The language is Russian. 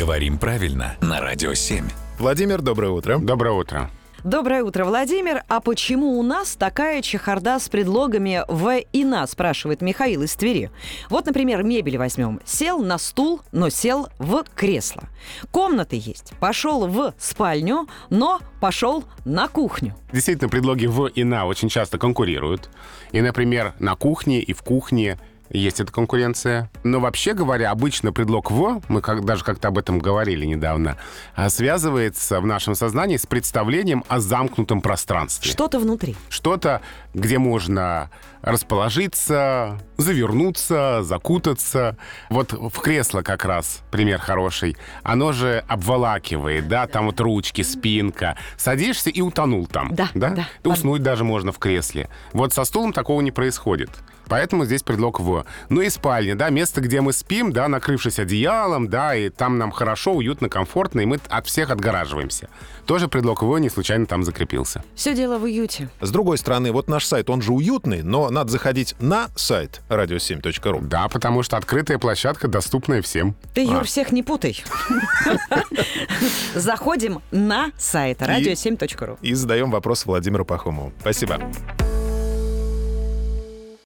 Говорим правильно на Радио 7. Владимир, доброе утро. Доброе утро. Доброе утро, Владимир. А почему у нас такая чехарда с предлогами «в» и «на», спрашивает Михаил из Твери. Вот, например, мебель возьмем. Сел на стул, но сел в кресло. Комнаты есть. Пошел в спальню, но пошел на кухню. Действительно, предлоги «в» и «на» очень часто конкурируют. И, например, на кухне и в кухне есть эта конкуренция. Но вообще говоря, обычно предлог «в», мы как, даже как-то об этом говорили недавно, а, связывается в нашем сознании с представлением о замкнутом пространстве. Что-то внутри. Что-то, где можно расположиться, завернуться, закутаться. Вот в кресло как раз пример хороший. Оно же обволакивает, да, там вот ручки, спинка. Садишься и утонул там. Да, да. Уснуть даже можно в кресле. Вот со стулом такого не происходит. Поэтому здесь предлог «в». Ну и спальня, да, место, где мы спим, да, накрывшись одеялом, да, и там нам хорошо, уютно, комфортно, и мы от всех отгораживаемся. Тоже предлог «в» не случайно там закрепился. Все дело в уюте. С другой стороны, вот наш сайт, он же уютный, но надо заходить на сайт radio7.ru. Да, потому что открытая площадка, доступная всем. Ты, Юр, А. всех не путай. Заходим на сайт radio7.ru. И задаем вопрос Владимиру Пахомову. Спасибо.